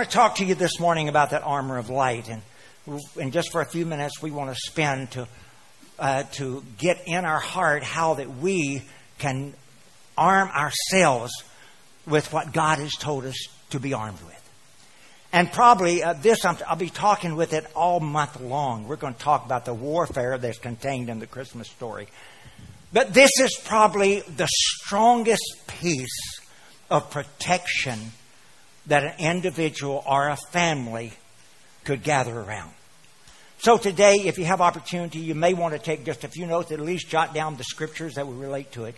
want to talk to you this morning about that armor of light. And, and just for a few minutes, we want to spend to, uh, to get in our heart how that we can arm ourselves with what God has told us to be armed with. And probably uh, this, i will be talking with it all month long. We're going to talk about the warfare that's contained in the Christmas story. But this is probably the strongest piece of protection that an individual or a family could gather around. So today, if you have opportunity, you may want to take just a few notes, at least jot down the scriptures that will relate to it.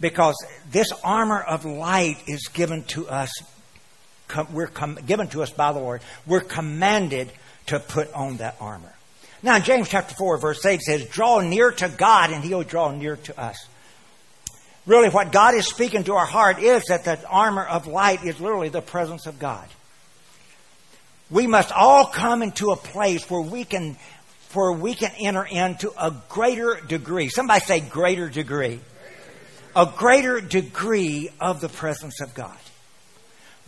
Because this armor of light is given to us we're com- given to us by the Lord, we're commanded to put on that armor. Now, James chapter 4, verse 8 says, Draw near to God, and He'll draw near to us. Really, what God is speaking to our heart is that the armor of light is literally the presence of God. We must all come into a place where we can where we can enter into a greater degree. Somebody say greater degree. A greater degree of the presence of God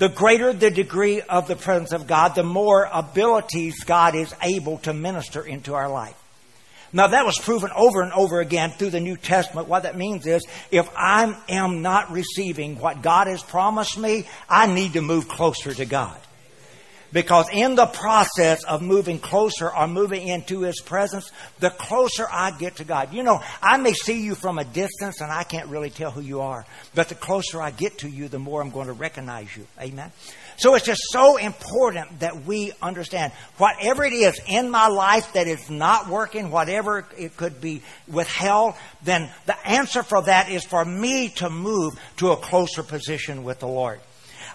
the greater the degree of the presence of God, the more abilities God is able to minister into our life. Now that was proven over and over again through the New Testament. What that means is if I am not receiving what God has promised me, I need to move closer to God. Because in the process of moving closer or moving into His presence, the closer I get to God. You know, I may see you from a distance and I can't really tell who you are. But the closer I get to you, the more I'm going to recognize you. Amen? So it's just so important that we understand whatever it is in my life that is not working, whatever it could be withheld, then the answer for that is for me to move to a closer position with the Lord.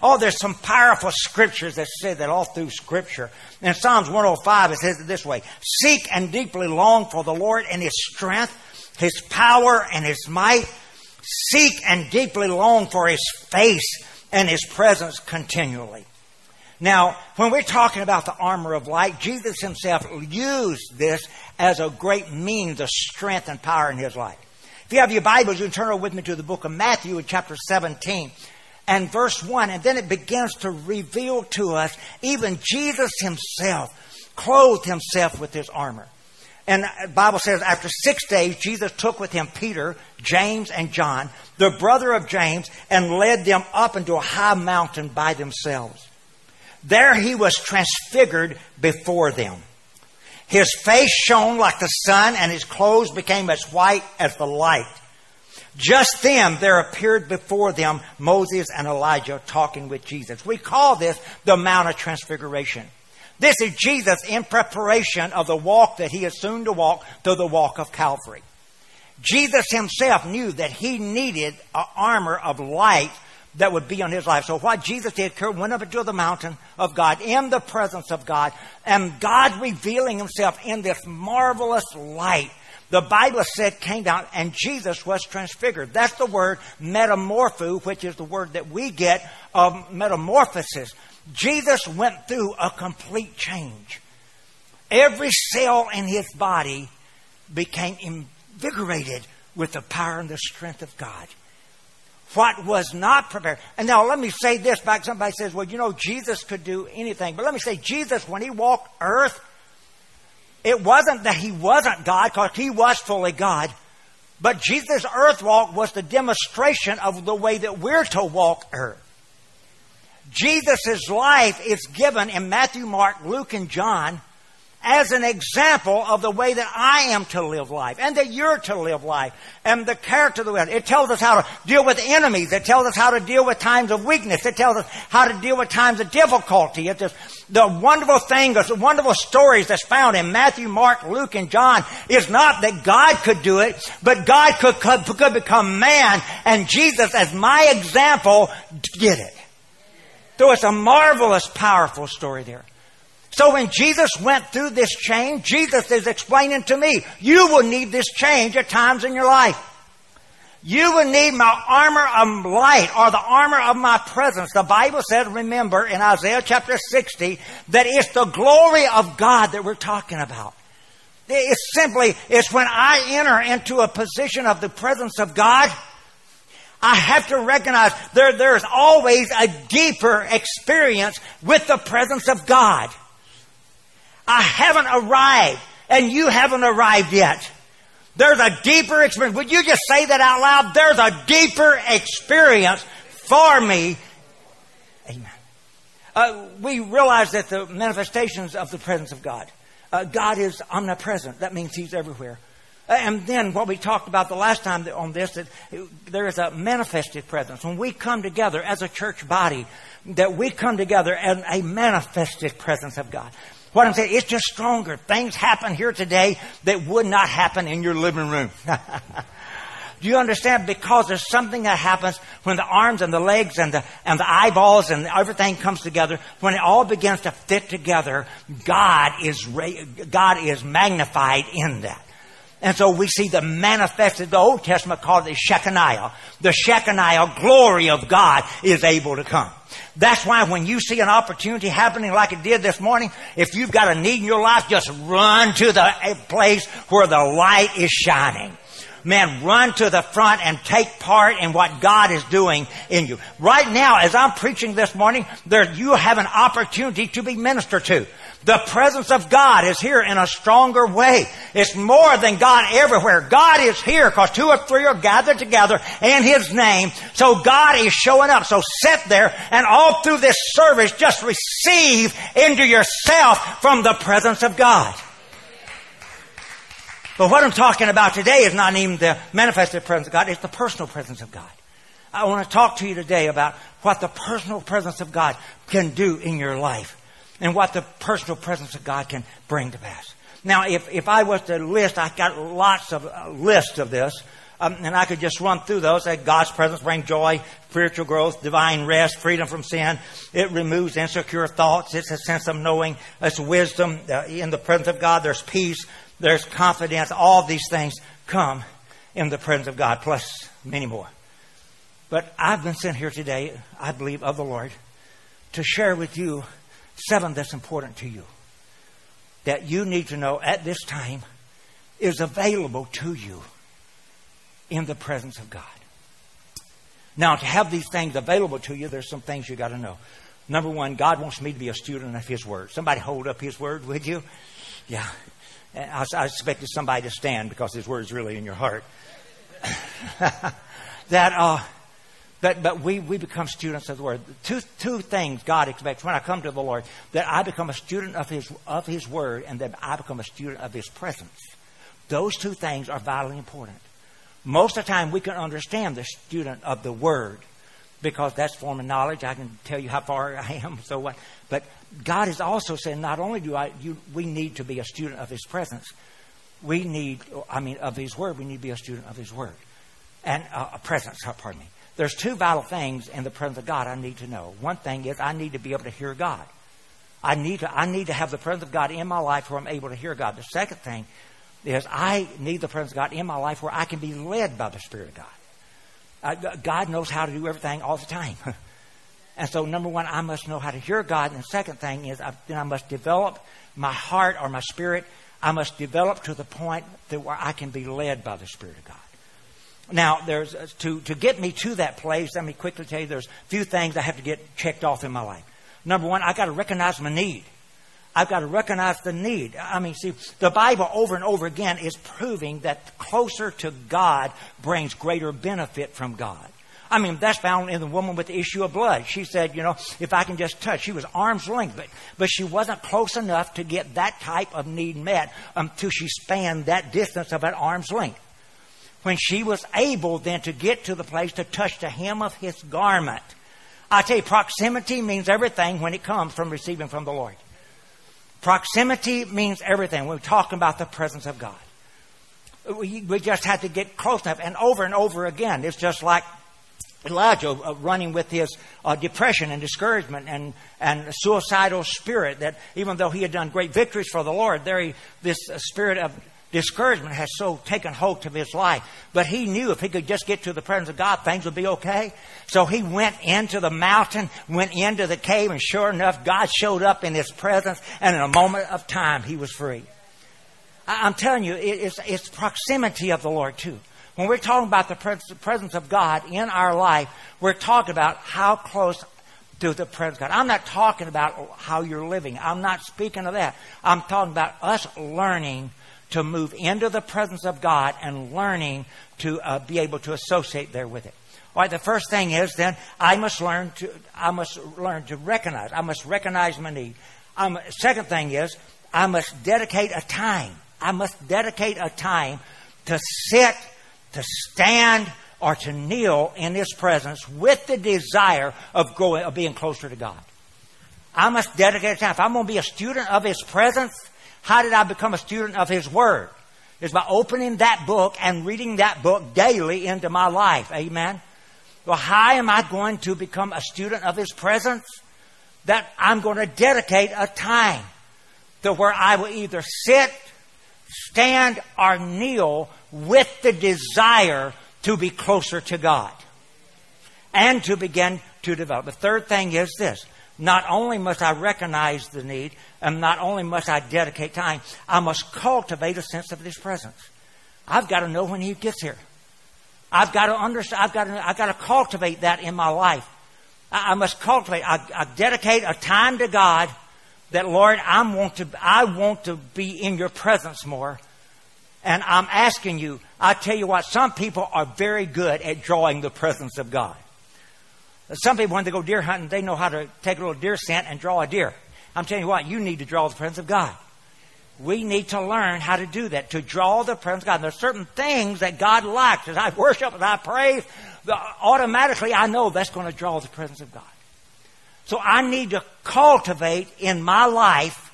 Oh, there's some powerful scriptures that say that all through Scripture. In Psalms 105, it says it this way Seek and deeply long for the Lord and His strength, His power and His might. Seek and deeply long for His face and His presence continually. Now, when we're talking about the armor of light, Jesus Himself used this as a great means of strength and power in His life. If you have your Bibles, you can turn over with me to the book of Matthew in chapter 17 and verse 1. And then it begins to reveal to us even Jesus himself clothed himself with his armor. And the Bible says after six days, Jesus took with him Peter, James, and John, the brother of James, and led them up into a high mountain by themselves. There he was transfigured before them. His face shone like the sun, and his clothes became as white as the light. Just then there appeared before them Moses and Elijah talking with Jesus. We call this the Mount of Transfiguration. This is Jesus in preparation of the walk that he is soon to walk through the walk of Calvary. Jesus himself knew that he needed an armor of light that would be on his life. So what Jesus did, went up into the mountain of God in the presence of God, and God revealing himself in this marvelous light the Bible said came down and Jesus was transfigured. That's the word metamorpho, which is the word that we get of metamorphosis. Jesus went through a complete change. Every cell in his body became invigorated with the power and the strength of God. What was not prepared. And now let me say this back. Somebody says, well, you know, Jesus could do anything. But let me say, Jesus, when he walked earth, it wasn't that he wasn't God, because he was fully God. But Jesus' earth walk was the demonstration of the way that we're to walk earth. Jesus' life is given in Matthew, Mark, Luke, and John as an example of the way that I am to live life and that you're to live life and the character of the world. It tells us how to deal with enemies. It tells us how to deal with times of weakness. It tells us how to deal with times of difficulty. It's just the wonderful thing, the wonderful stories that's found in Matthew, Mark, Luke, and John is not that God could do it, but God could, could, could become man and Jesus as my example did it. So it's a marvelous, powerful story there. So when Jesus went through this change, Jesus is explaining to me, you will need this change at times in your life. You will need my armor of light or the armor of my presence. The Bible said, remember in Isaiah chapter 60, that it's the glory of God that we're talking about. It's simply, it's when I enter into a position of the presence of God, I have to recognize there, there's always a deeper experience with the presence of God. I haven't arrived and you haven't arrived yet. There's a deeper experience. Would you just say that out loud? There's a deeper experience for me. Amen. Uh, we realize that the manifestations of the presence of God. Uh, God is omnipresent. That means He's everywhere. And then what we talked about the last time on this, that there is a manifested presence. When we come together as a church body, that we come together in a manifested presence of God. What I'm saying, it's just stronger. Things happen here today that would not happen in your living room. Do you understand? Because there's something that happens when the arms and the legs and the, and the eyeballs and everything comes together, when it all begins to fit together, God is, God is magnified in that. And so we see the manifested, the Old Testament called the Shekinah. The Shekinah glory of God is able to come. That's why when you see an opportunity happening like it did this morning, if you've got a need in your life, just run to the place where the light is shining. Man, run to the front and take part in what God is doing in you. Right now, as I'm preaching this morning, there, you have an opportunity to be ministered to. The presence of God is here in a stronger way. It's more than God everywhere. God is here because two or three are gathered together in His name. So God is showing up. So sit there and all through this service just receive into yourself from the presence of God. But what I'm talking about today is not even the manifested presence of God, it's the personal presence of God. I want to talk to you today about what the personal presence of God can do in your life and what the personal presence of God can bring to pass. Now, if, if I was to list, I got lots of uh, lists of this, um, and I could just run through those. That God's presence brings joy, spiritual growth, divine rest, freedom from sin. It removes insecure thoughts. It's a sense of knowing. It's wisdom. Uh, in the presence of God, there's peace, there's confidence. All these things come in the presence of God, plus many more. But I've been sent here today, I believe, of the Lord, to share with you Seven, that's important to you. That you need to know at this time is available to you in the presence of God. Now, to have these things available to you, there's some things you got to know. Number one, God wants me to be a student of His Word. Somebody hold up His Word, would you? Yeah. I, I expected somebody to stand because His Word is really in your heart. that uh, but, but we, we become students of the Word. Two, two things God expects when I come to the Lord that I become a student of His, of His Word and that I become a student of His presence. Those two things are vitally important. Most of the time, we can understand the student of the Word because that's form of knowledge. I can tell you how far I am, so what. But God is also saying not only do I, you, we need to be a student of His presence, we need, I mean, of His Word, we need to be a student of His Word. And uh, a presence, pardon me. There's two vital things in the presence of God I need to know. One thing is I need to be able to hear God. I need to, I need to have the presence of God in my life where I'm able to hear God. The second thing is I need the presence of God in my life where I can be led by the Spirit of God. God knows how to do everything all the time. and so, number one, I must know how to hear God. And the second thing is I, then I must develop my heart or my spirit. I must develop to the point that where I can be led by the Spirit of God. Now, there's uh, to, to get me to that place, let me quickly tell you there's a few things I have to get checked off in my life. Number one, I've got to recognize my need. I've got to recognize the need. I mean, see, the Bible over and over again is proving that closer to God brings greater benefit from God. I mean, that's found in the woman with the issue of blood. She said, you know, if I can just touch, she was arm's length, but, but she wasn't close enough to get that type of need met until she spanned that distance of an arm's length when she was able then to get to the place to touch the hem of his garment. I tell you, proximity means everything when it comes from receiving from the Lord. Proximity means everything. When we're talking about the presence of God. We, we just had to get close enough. And over and over again, it's just like Elijah uh, running with his uh, depression and discouragement and, and suicidal spirit that even though he had done great victories for the Lord, there he, this uh, spirit of discouragement has so taken hold of his life. But he knew if he could just get to the presence of God, things would be okay. So he went into the mountain, went into the cave, and sure enough, God showed up in his presence, and in a moment of time, he was free. I'm telling you, it's, it's proximity of the Lord, too. When we're talking about the presence of God in our life, we're talking about how close to the presence of God. I'm not talking about how you're living. I'm not speaking of that. I'm talking about us learning to move into the presence of God and learning to uh, be able to associate there with it. All right, the first thing is then I must learn to I must learn to recognize. I must recognize my need. Um, second thing is I must dedicate a time. I must dedicate a time to sit, to stand, or to kneel in His presence with the desire of growing, of being closer to God. I must dedicate a time. If I'm going to be a student of His presence, how did I become a student of His Word? Is by opening that book and reading that book daily into my life. Amen. Well, how am I going to become a student of His presence? That I'm going to dedicate a time to where I will either sit, stand, or kneel with the desire to be closer to God and to begin to develop. The third thing is this. Not only must I recognize the need, and not only must I dedicate time, I must cultivate a sense of His presence. I've got to know when He gets here. I've got to understand. I've got to. I've got to cultivate that in my life. I, I must cultivate. I, I, dedicate a time to God. That Lord, I want to. I want to be in Your presence more. And I'm asking you, I tell you what, some people are very good at drawing the presence of God. Some people, when they go deer hunting, they know how to take a little deer scent and draw a deer. I'm telling you what, you need to draw the presence of God. We need to learn how to do that, to draw the presence of God. And there's certain things that God likes. As I worship, as I praise, automatically I know that's going to draw the presence of God. So I need to cultivate in my life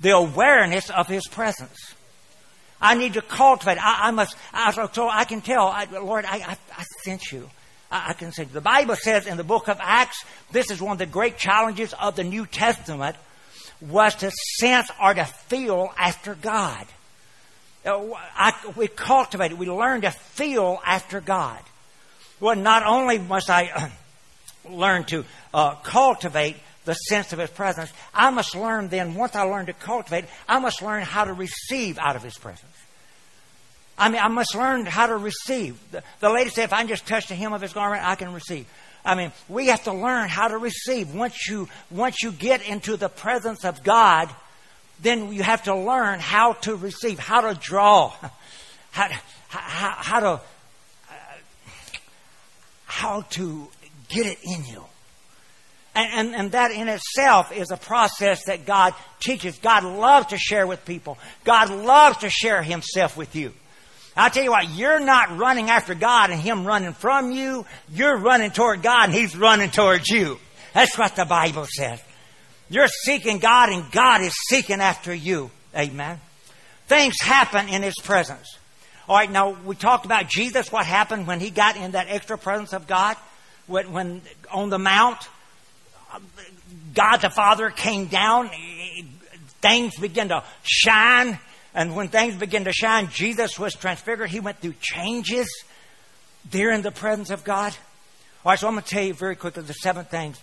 the awareness of His presence. I need to cultivate. I, I must. I, so I can tell, I, Lord, I, I, I sense you. I, can say The Bible says in the book of Acts, this is one of the great challenges of the New Testament, was to sense or to feel after God. Uh, I, we cultivate it. We learn to feel after God. Well, not only must I uh, learn to uh, cultivate the sense of His presence, I must learn then, once I learn to cultivate, I must learn how to receive out of His presence. I mean, I must learn how to receive. The, the lady said, if I just touch the hem of His garment, I can receive. I mean, we have to learn how to receive. Once you, once you get into the presence of God, then you have to learn how to receive, how to draw, how, how, how to, uh, how to get it in you. And, and, and, that in itself is a process that God teaches. God loves to share with people. God loves to share Himself with you. I tell you what, you're not running after God and Him running from you. You're running toward God and He's running towards you. That's what the Bible says. You're seeking God and God is seeking after you. Amen. Things happen in His presence. All right, now we talked about Jesus, what happened when He got in that extra presence of God, when, when on the Mount. God the Father came down, things began to shine, and when things began to shine, Jesus was transfigured. He went through changes there in the presence of God. All right, so I'm going to tell you very quickly the seven things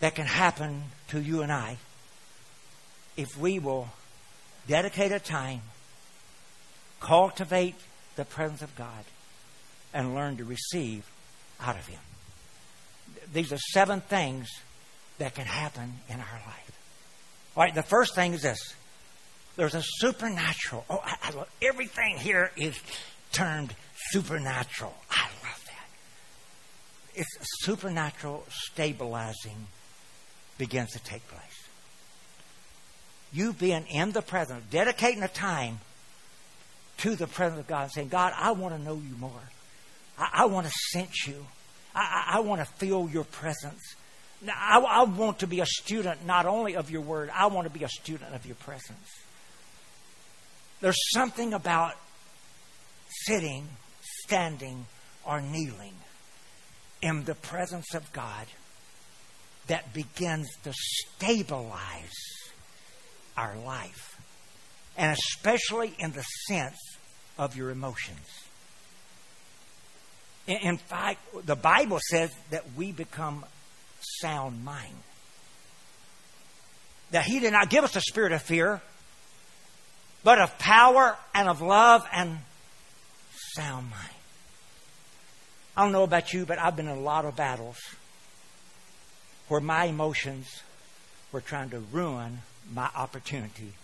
that can happen to you and I if we will dedicate a time, cultivate the presence of God, and learn to receive out of Him. These are seven things that can happen in our life. All right, the first thing is this there's a supernatural. Oh, I, I love everything here is termed supernatural. I love that. It's supernatural stabilizing begins to take place. You being in the presence, dedicating a time to the presence of God saying, God, I want to know you more. I, I want to sense you. I, I, I want to feel your presence. Now, I, I want to be a student not only of your word, I want to be a student of your presence. There's something about sitting, standing, or kneeling in the presence of God that begins to stabilize our life, and especially in the sense of your emotions. In fact, the Bible says that we become sound mind. That He did not give us a spirit of fear, but of power and of love and sound mind. I don't know about you, but I've been in a lot of battles where my emotions were trying to ruin my opportunity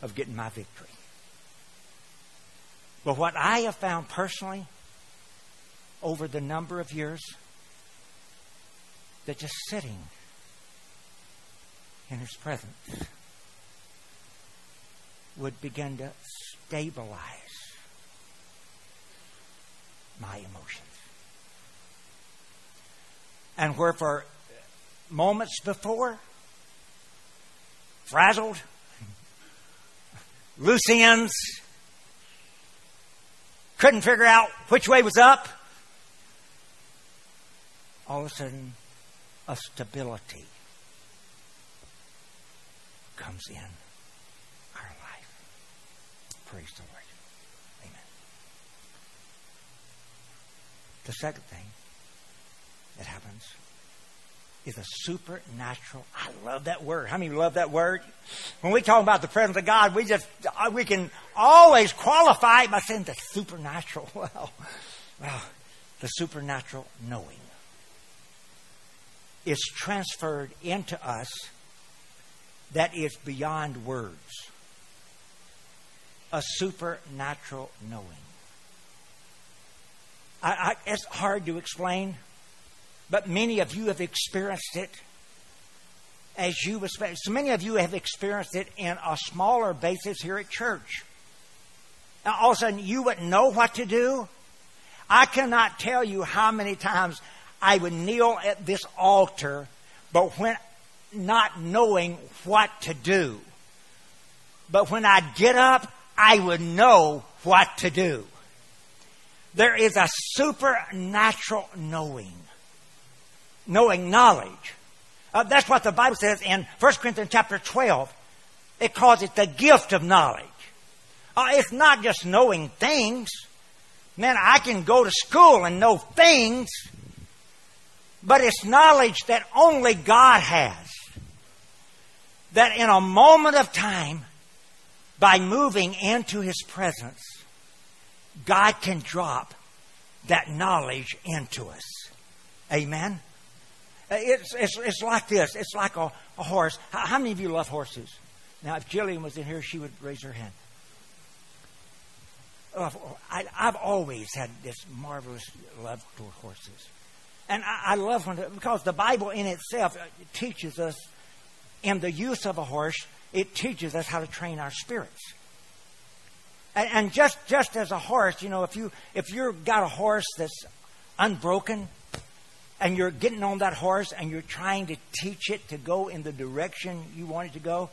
of getting my victory. But what I have found personally over the number of years that just sitting in His presence would begin to stabilize my emotions. And where for moments before, frazzled, loose ends, couldn't figure out which way was up, all of a sudden, a stability comes in. Praise the Lord. Amen. The second thing that happens is a supernatural. I love that word. How many love that word? When we talk about the presence of God, we just uh, we can always qualify by saying the supernatural. Well, well, the supernatural knowing is transferred into us that is beyond words. A supernatural knowing. I, I, it's hard to explain, but many of you have experienced it as you so many of you have experienced it in a smaller basis here at church. Now all of a sudden you wouldn't know what to do. I cannot tell you how many times I would kneel at this altar, but when not knowing what to do. But when I get up, I would know what to do. There is a supernatural knowing, knowing knowledge. Uh, that's what the Bible says in 1 Corinthians chapter 12. It calls it the gift of knowledge. Uh, it's not just knowing things. Man, I can go to school and know things, but it's knowledge that only God has. That in a moment of time, by moving into His presence, God can drop that knowledge into us. Amen? It's, it's, it's like this. It's like a, a horse. How, how, many of you love horses? Now, if Jillian was in here, she would raise her hand. I, have always had this marvelous love toward horses. And I, I love when, because the Bible in itself uh, teaches us, in the use of a horse, it teaches us how to train our spirits. And, and just just as a horse, you know, if you if you've got a horse that's unbroken, and you're getting on that horse and you're trying to teach it to go in the direction you want it to go.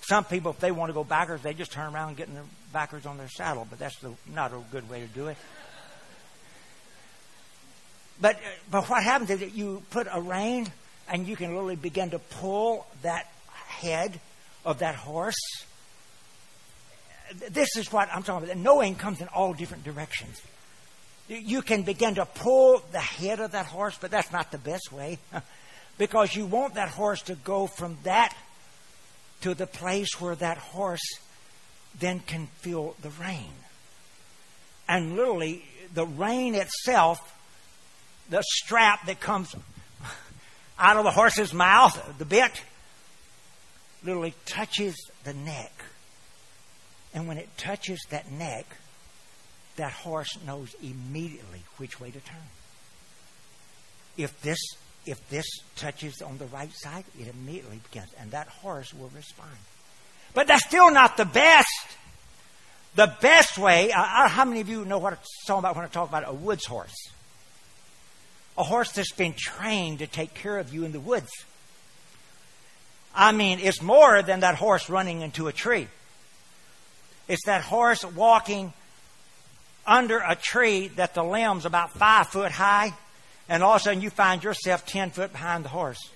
Some people, if they want to go backwards, they just turn around and get in their backwards on their saddle, but that's the, not a good way to do it. But, but what happens is that you put a rein and you can literally begin to pull that head of that horse. This is what I'm talking about. Knowing comes in all different directions. You can begin to pull the head of that horse, but that's not the best way. because you want that horse to go from that to the place where that horse then can feel the rein. And literally, the rein itself the strap that comes out of the horse's mouth, the bit, literally touches the neck. And when it touches that neck, that horse knows immediately which way to turn. If this if this touches on the right side, it immediately begins, and that horse will respond. But that's still not the best. The best way. Uh, how many of you know what I'm talking about when I talk about a woods horse? a horse that's been trained to take care of you in the woods. I mean, it's more than that horse running into a tree. It's that horse walking under a tree that the limb's about five foot high, and all of a sudden you find yourself ten foot behind the horse.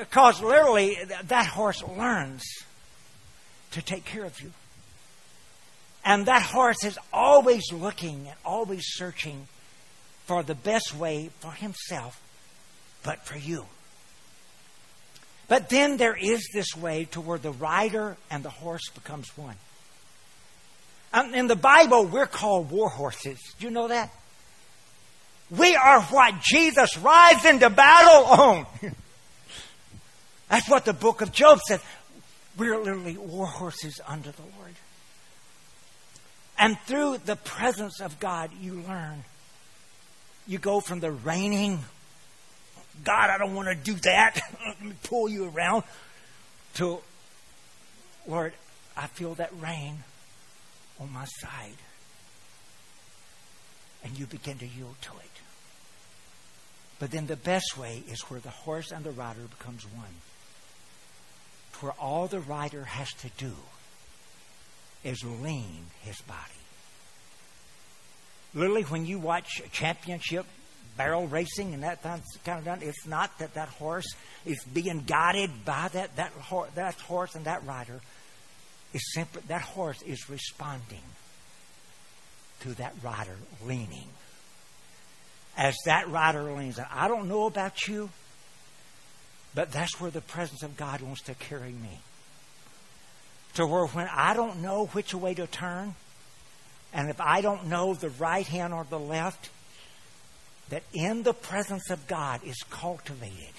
Because uh, literally, that horse learns to take care of you. And that horse is always looking and always searching for the best way for himself, but for you. But then there is this way to where the rider and the horse becomes one. Um, in the Bible, we're called war horses. Do you know that? We are what Jesus rides into battle on. That's what the book of Job says. We're literally war horses under the Lord. And through the presence of God, you learn. You go from the reining, God, I don't want to do that. Let me pull you around, to, Lord, I feel that rein on my side. And you begin to yield to it. But then the best way is where the horse and the rider becomes one. Where all the rider has to do is lean his body. Literally, when you watch a championship barrel racing and that kind of done, it's not that that horse is being guided by that, that, that horse and that rider. It's simply that horse is responding to that rider leaning. As that rider leans, and I don't know about you, but that's where the presence of God wants to carry me. To where when I don't know which way to turn, and if I don't know the right hand or the left, that in the presence of God is cultivated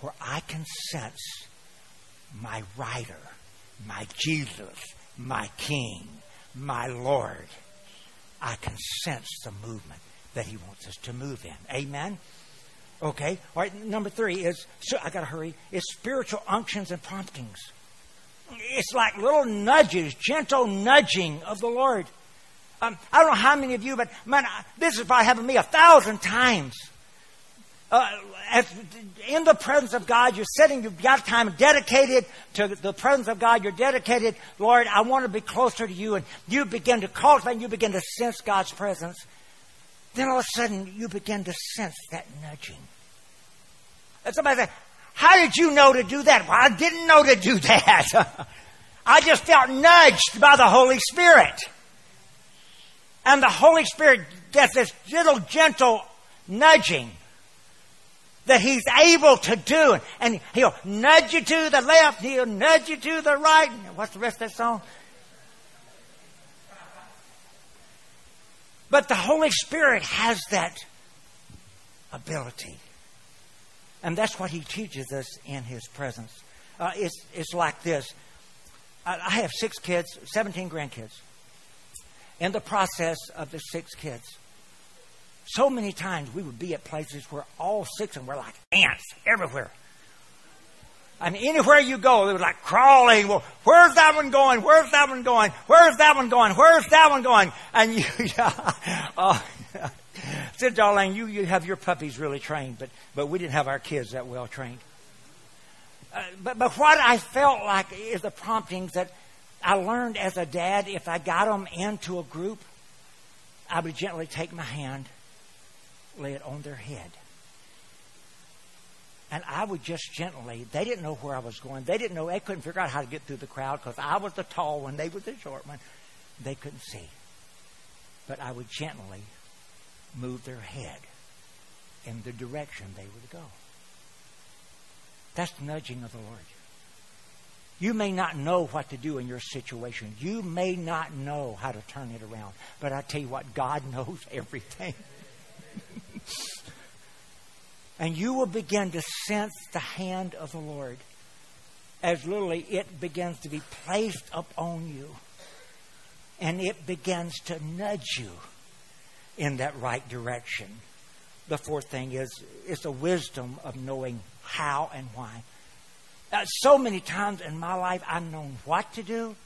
where I can sense my rider, my Jesus, my King, my Lord. I can sense the movement that He wants us to move in. Amen? Okay. All right. Number three is so I got to hurry. Is spiritual unctions and promptings. It's like little nudges, gentle nudging of the Lord. Um, I don't know how many of you, but man, this is probably happened to me a thousand times. Uh, as, in the presence of God, you're sitting, you've got time dedicated to the presence of God, you're dedicated, Lord, I want to be closer to you, and you begin to cultivate, and you begin to sense God's presence. Then all of a sudden, you begin to sense that nudging. And somebody said, How did you know to do that? Well, I didn't know to do that. I just felt nudged by the Holy Spirit. And the Holy Spirit gets this little gentle nudging that He's able to do. And He'll nudge you to the left, He'll nudge you to the right. What's the rest of that song? But the Holy Spirit has that ability. And that's what He teaches us in His presence. Uh, it's, it's like this I, I have six kids, 17 grandkids. In the process of the six kids, so many times we would be at places where all six of them were like ants everywhere. I mean, anywhere you go, they were like crawling. Well, where's that one going? Where's that one going? Where's that one going? Where's that one going? And you, yeah, said Darlene, you, you have your puppies really trained, but, but we didn't have our kids that well trained. Uh, but, but what I felt like is the promptings that I learned as a dad, if I got them into a group, I would gently take my hand, lay it on their head. And I would just gently, they didn't know where I was going. They didn't know, they couldn't figure out how to get through the crowd because I was the tall one, they were the short one. They couldn't see. But I would gently move their head in the direction they would go. That's the nudging of the Lord. You may not know what to do in your situation. You may not know how to turn it around. But I tell you what, God knows everything. and you will begin to sense the hand of the Lord as literally it begins to be placed upon you. And it begins to nudge you in that right direction. The fourth thing is it's the wisdom of knowing how and why. Uh, so many times in my life, I've known what to do,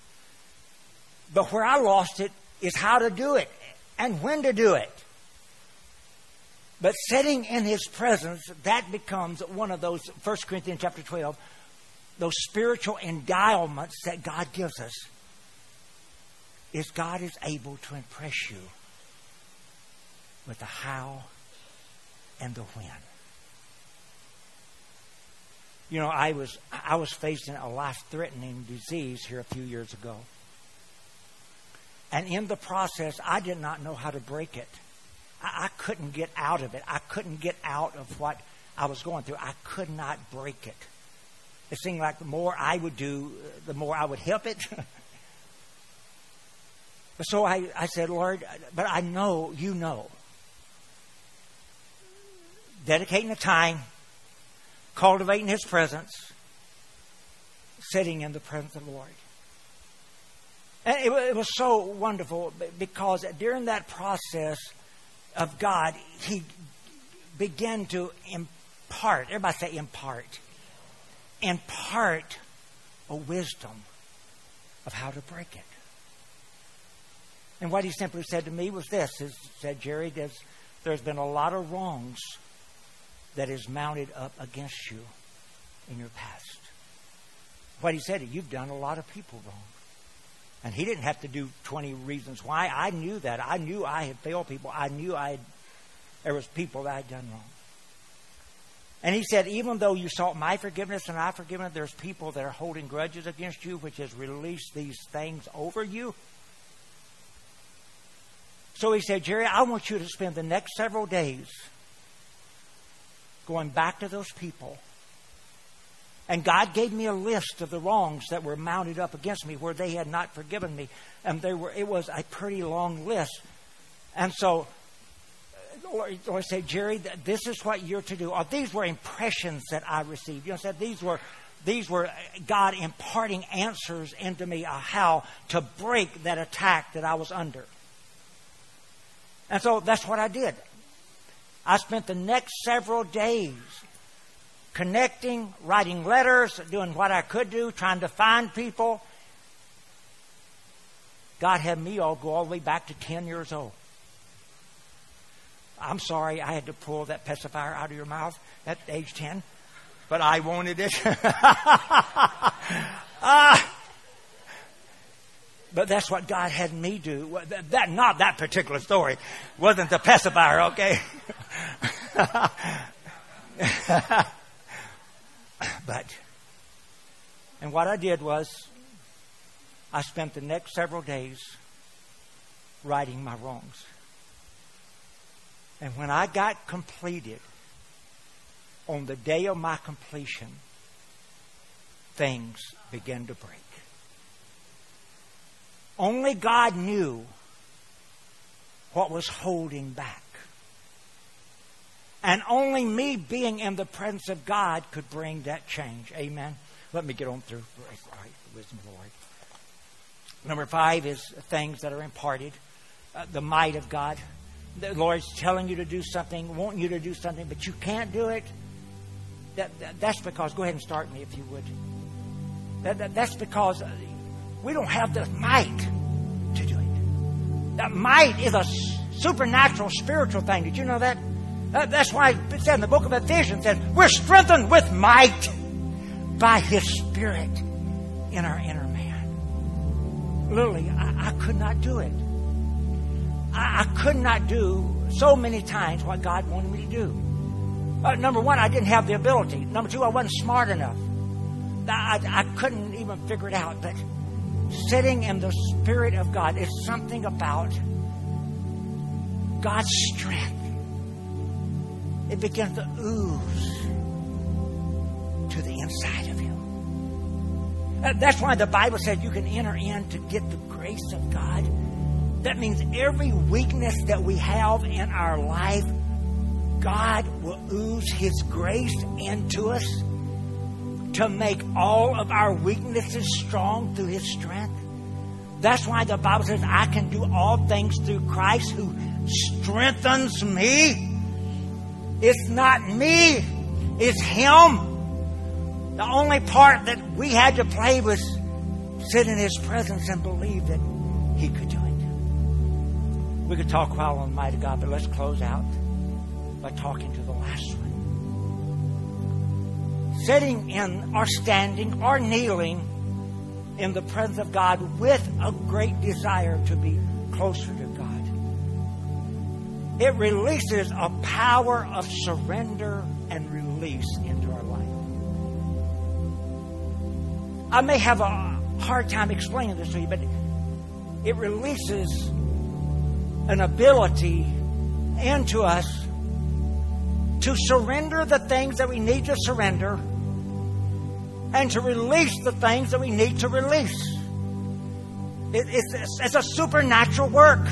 but where I lost it is how to do it and when to do it. But sitting in His presence, that becomes one of those, 1 Corinthians chapter 12, those spiritual endowments that God gives us. Is God is able to impress you with the how and the when. You know, I was I was facing a life-threatening disease here a few years ago. And in the process, I did not know how to break it. I, I couldn't get out of it. I couldn't get out of what I was going through. I could not break it. It seemed like the more I would do, the more I would help it. So I, I said, Lord, but I know you know. Dedicating the time, cultivating His presence, sitting in the presence of the Lord. And it, it was so wonderful because during that process of God, He began to impart, everybody say impart, impart a wisdom of how to break it. And what he simply said to me was this: is, said, Jerry, there's, there's been a lot of wrongs that is mounted up against you in your past. What he said, you've done a lot of people wrong. And he didn't have to do 20 reasons why. I knew that. I knew I had failed people. I knew I had, there was people that I'd done wrong. And he said, even though you sought my forgiveness and I forgiveness, there's people that are holding grudges against you, which has released these things over you. So he said, Jerry, I want you to spend the next several days going back to those people. And God gave me a list of the wrongs that were mounted up against me where they had not forgiven me. And they were, it was a pretty long list. And so Lord, Lord said, Jerry, this is what you're to do. Or these were impressions that I received. You know, said these were these were uh, God imparting answers into me of how to break that attack that I was under. And so that's what I did. I spent the next several days connecting, writing letters, doing what I could do, trying to find people. God had me all go all the way back to 10 years old. I'm sorry I had to pull that pacifier out of your mouth at age 10, but I wanted it. uh, but that's what God had me do. That, not that particular story. Wasn't the pacifier, okay? but, and what I did was, I spent the next several days righting my wrongs. And when I got completed, on the day of my completion, things began to break. Only God knew what was holding back. And only me being in the presence of God could bring that change. Amen. Let me get on through. Right, wisdom of the Lord. Number five is things that are imparted. Uh, the might of God. The Lord's telling you to do something, wanting you to do something, but you can't do it. That, that that's because, go ahead and start me if you would. That, that's because uh, we don't have the might to do it. That might is a supernatural, spiritual thing. Did you know that? That's why it said in the book of Ephesians, says, we're strengthened with might by His Spirit in our inner man. Literally, I, I could not do it. I, I, could not do so many times what God wanted me to do. Uh, number one, I didn't have the ability. Number two, I wasn't smart enough. I, I couldn't even figure it out. But sitting in the Spirit of God is something about God's strength it begins to ooze to the inside of you. Uh, that's why the Bible says you can enter in to get the grace of God. That means every weakness that we have in our life, God will ooze His grace into us to make all of our weaknesses strong through His strength. That's why the Bible says, I can do all things through Christ who strengthens me. It's not me, it's Him. The only part that we had to play was sit in His presence and believe that He could do it. We could talk while on the might God, but let's close out by talking to the last one. Sitting in or standing or kneeling in the presence of God with a great desire to be closer to God it releases a power of surrender and release into our life. I may have a hard time explaining this to you, but it releases an ability into us to surrender the things that we need to surrender and to release the things that we need to release. It, it's, it's a supernatural work.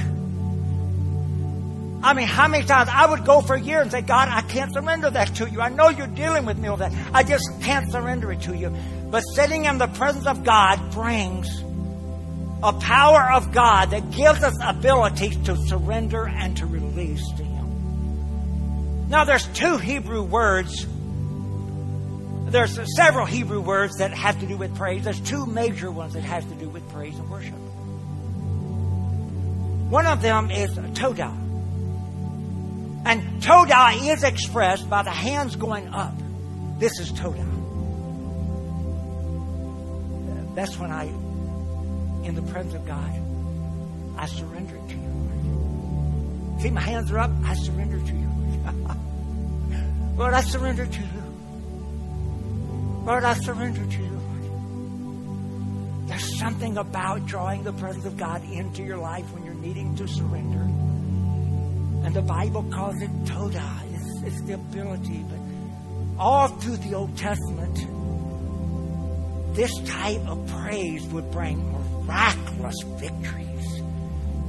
I mean, how many times I would go for a year and say, God, I can't surrender that to you. I know you're dealing with me with that. I just can't surrender it to you. But sitting in the presence of God brings a power of God that gives us ability to surrender and to release to Him. Now, there's two Hebrew words. There's several Hebrew words that have to do with praise. There's two major ones that have to do with praise and worship. One of them is todah. And todah is expressed by the hands going up. This is todah. That's when I, in the presence of God, I surrender to you, Lord. See, my hands are up. I surrender to you. Lord, I surrender to you. Lord, I surrender to you. There's something about drawing the presence of God into your life when you're needing to surrender. And the Bible calls it todah. It's, it's the ability. But all through the Old Testament, this type of praise would bring miraculous victories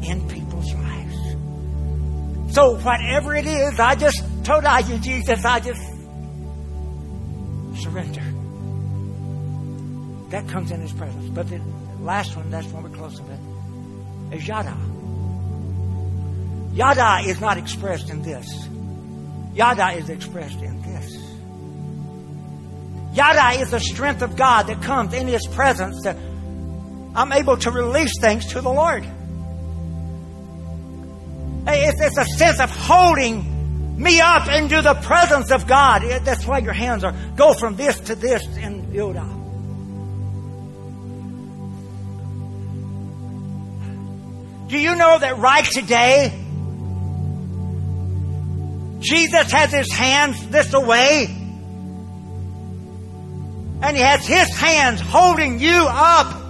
in people's lives. So whatever it is, I just todah you, Jesus. I just surrender. That comes in His presence. But the last one, that's when we're close with it, is yada. Yada is not expressed in this. Yada is expressed in this. Yada is the strength of God that comes in His presence that I'm able to release things to the Lord. It's, it's a sense of holding me up into the presence of God. That's why your hands are go from this to this in Yada. Do you know that right today, Jesus has his hands this away. And he has his hands holding you up.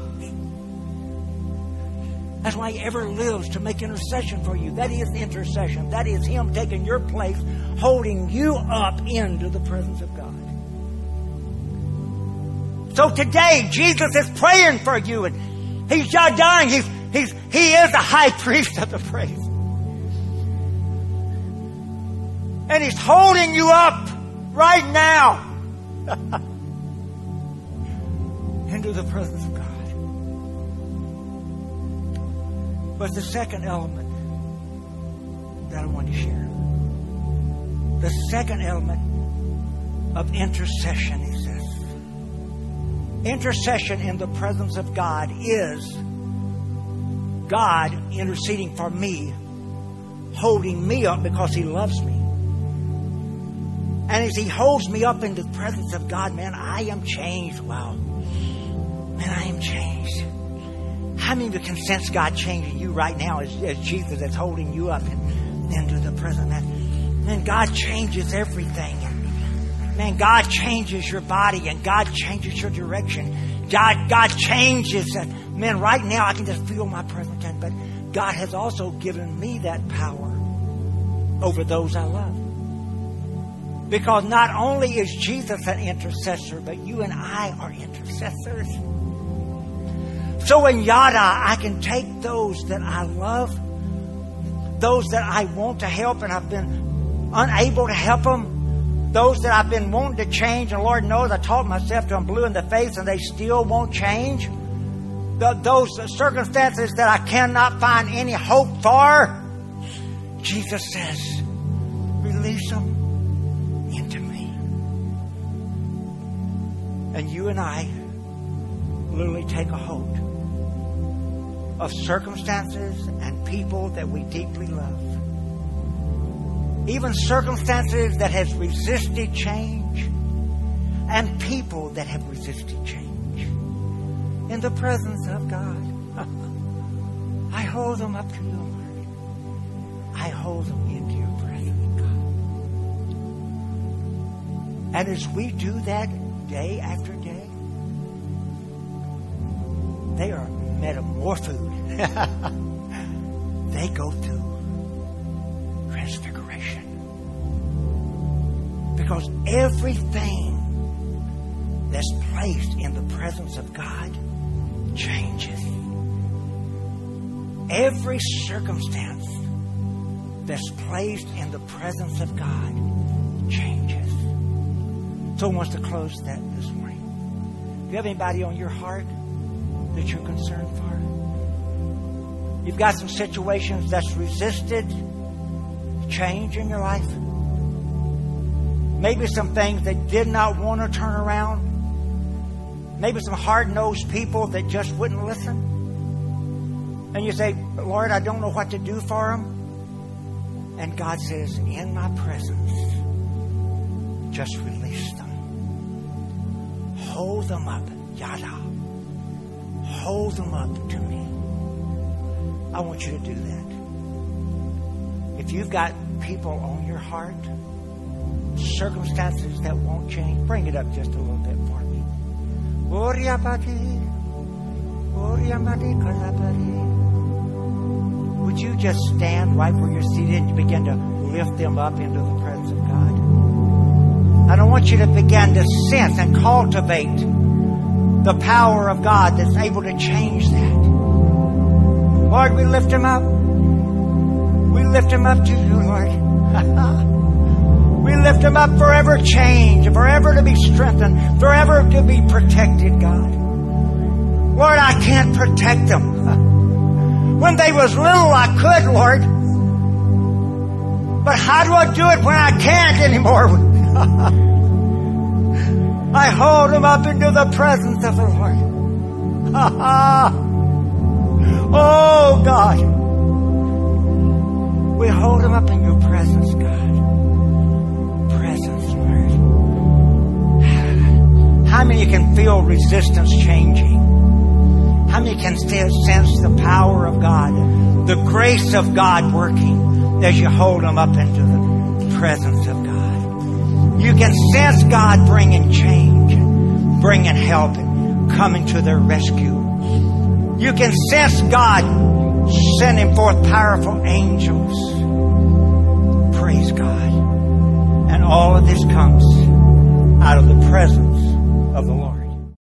That's why he ever lives to make intercession for you. That is intercession. That is him taking your place, holding you up into the presence of God. So today, Jesus is praying for you, and he's not dying. He's, he's, he is the high priest of the praise. And He's holding you up right now into the presence of God. But the second element that I want to share, the second element of intercession is this. Intercession in the presence of God is God interceding for me, holding me up because He loves me. And as He holds me up in the presence of God, man, I am changed. Wow. Man, I am changed. How many of you can sense God changing you right now as, as Jesus is holding you up in, into the presence? Man, man, God changes everything. Man, God changes your body and God changes your direction. God, God changes. And man, right now I can just feel my presence. But God has also given me that power over those I love. Because not only is Jesus an intercessor, but you and I are intercessors. So in Yada, I can take those that I love, those that I want to help and I've been unable to help them, those that I've been wanting to change, and Lord knows I taught myself to them blue in the face and they still won't change. The, those circumstances that I cannot find any hope for, Jesus says, release them And you and I literally take a hold of circumstances and people that we deeply love. Even circumstances that have resisted change and people that have resisted change. In the presence of God, I hold them up to you, Lord. I hold them into your presence, God. And as we do that, day after they are metamorphosed. they go through transfiguration. Because everything that's placed in the presence of God changes. every circumstance that's placed in the presence of God changes. So wants to close that this morning. Do you have anybody on your heart that you're concerned for? You've got some situations that's resisted change in your life. Maybe some things that did not want to turn around. Maybe some hard nosed people that just wouldn't listen. And you say, Lord, I don't know what to do for them. And God says, In my presence, just release them. Hold them up. Yada. Hold them up to me. I want you to do that. If you've got people on your heart, circumstances that won't change, bring it up just a little bit for me. Would you just stand right where you're seated and begin to lift them up into the presence of God? I don't want you to begin to sense and cultivate the power of God that's able to change that. Lord, we lift him up. We lift him up to you, Lord. we lift him up forever change, forever to be strengthened, forever to be protected, God. Lord, I can't protect them. When they was little, I could, Lord. But how do I do it when I can't anymore? I hold them up into the presence of the Lord. oh, God. We hold them up in your presence, God. Presence, Lord. How many can feel resistance changing? How many can still sense the power of God, the grace of God working as you hold them up into the presence of God? You can sense God bringing change, bringing help, coming to their rescue. You can sense God sending forth powerful angels. Praise God. And all of this comes out of the presence of the Lord.